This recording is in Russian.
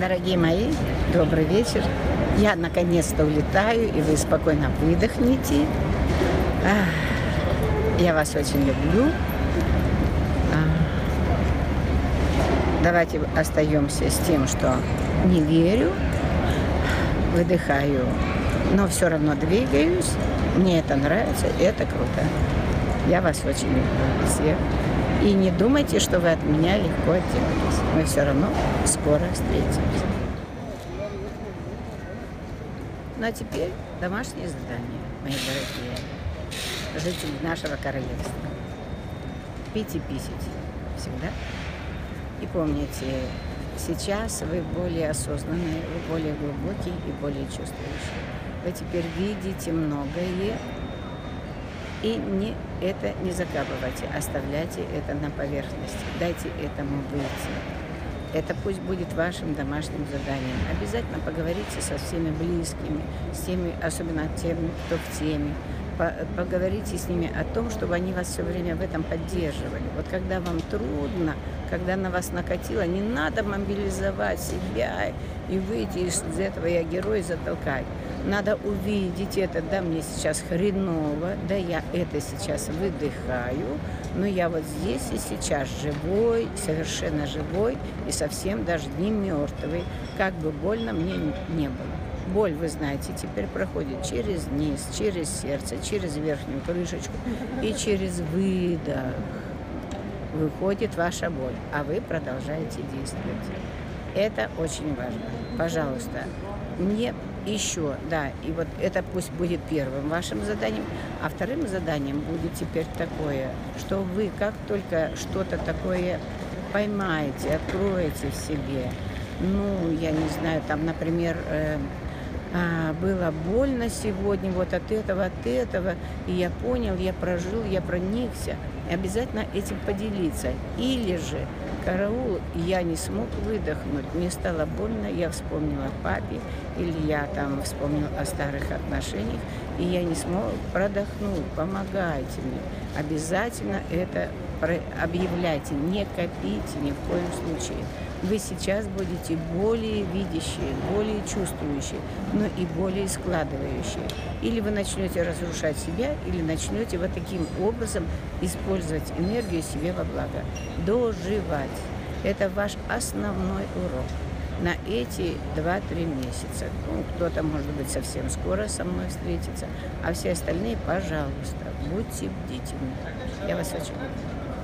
Дорогие мои, добрый вечер. Я наконец-то улетаю, и вы спокойно выдохните. Я вас очень люблю. Давайте остаемся с тем, что не верю, выдыхаю, но все равно двигаюсь. Мне это нравится, это круто. Я вас очень люблю всех. И не думайте, что вы от меня легко отделались. Мы все равно скоро встретимся. Ну а теперь домашнее задание, мои дорогие жители нашего королевства. И писать всегда. И помните, сейчас вы более осознанные, вы более глубокие и более чувствующие. Вы теперь видите многое, и не, это не закапывайте, оставляйте это на поверхности, дайте этому выйти. Это пусть будет вашим домашним заданием. Обязательно поговорите со всеми близкими, с теми, особенно теми, кто в теме. По- Поговорите с ними о том, чтобы они вас все время в этом поддерживали. Вот когда вам трудно, когда на вас накатило, не надо мобилизовать себя и выйти из этого «я герой» затолкать. Надо увидеть это, да, мне сейчас хреново, да, я это сейчас выдыхаю, но я вот здесь и сейчас живой, совершенно живой и совсем даже не мертвый, как бы больно мне не было. Боль, вы знаете, теперь проходит через низ, через сердце, через верхнюю крышечку и через выдох. Выходит ваша боль, а вы продолжаете действовать. Это очень важно. Пожалуйста, не еще, да, и вот это пусть будет первым вашим заданием, а вторым заданием будет теперь такое, что вы как только что-то такое поймаете, откроете в себе, ну, я не знаю, там, например, э, было больно сегодня вот от этого, от этого, и я понял, я прожил, я проникся, и обязательно этим поделиться. Или же, караул, я не смог выдохнуть, мне стало больно, я вспомнила о папе, или я там вспомнил о старых отношениях, и я не смог, продохнуть, помогайте мне. Обязательно это объявляйте, не копите ни в коем случае. Вы сейчас будете более видящие, более чувствующие, но и более складывающие. Или вы начнете разрушать себя, или начнете вот таким образом использовать энергию себе во благо. Доживать. Это ваш основной урок на эти 2-3 месяца. Ну, кто-то, может быть, совсем скоро со мной встретится, а все остальные, пожалуйста, будьте бдительны. Я вас очень люблю.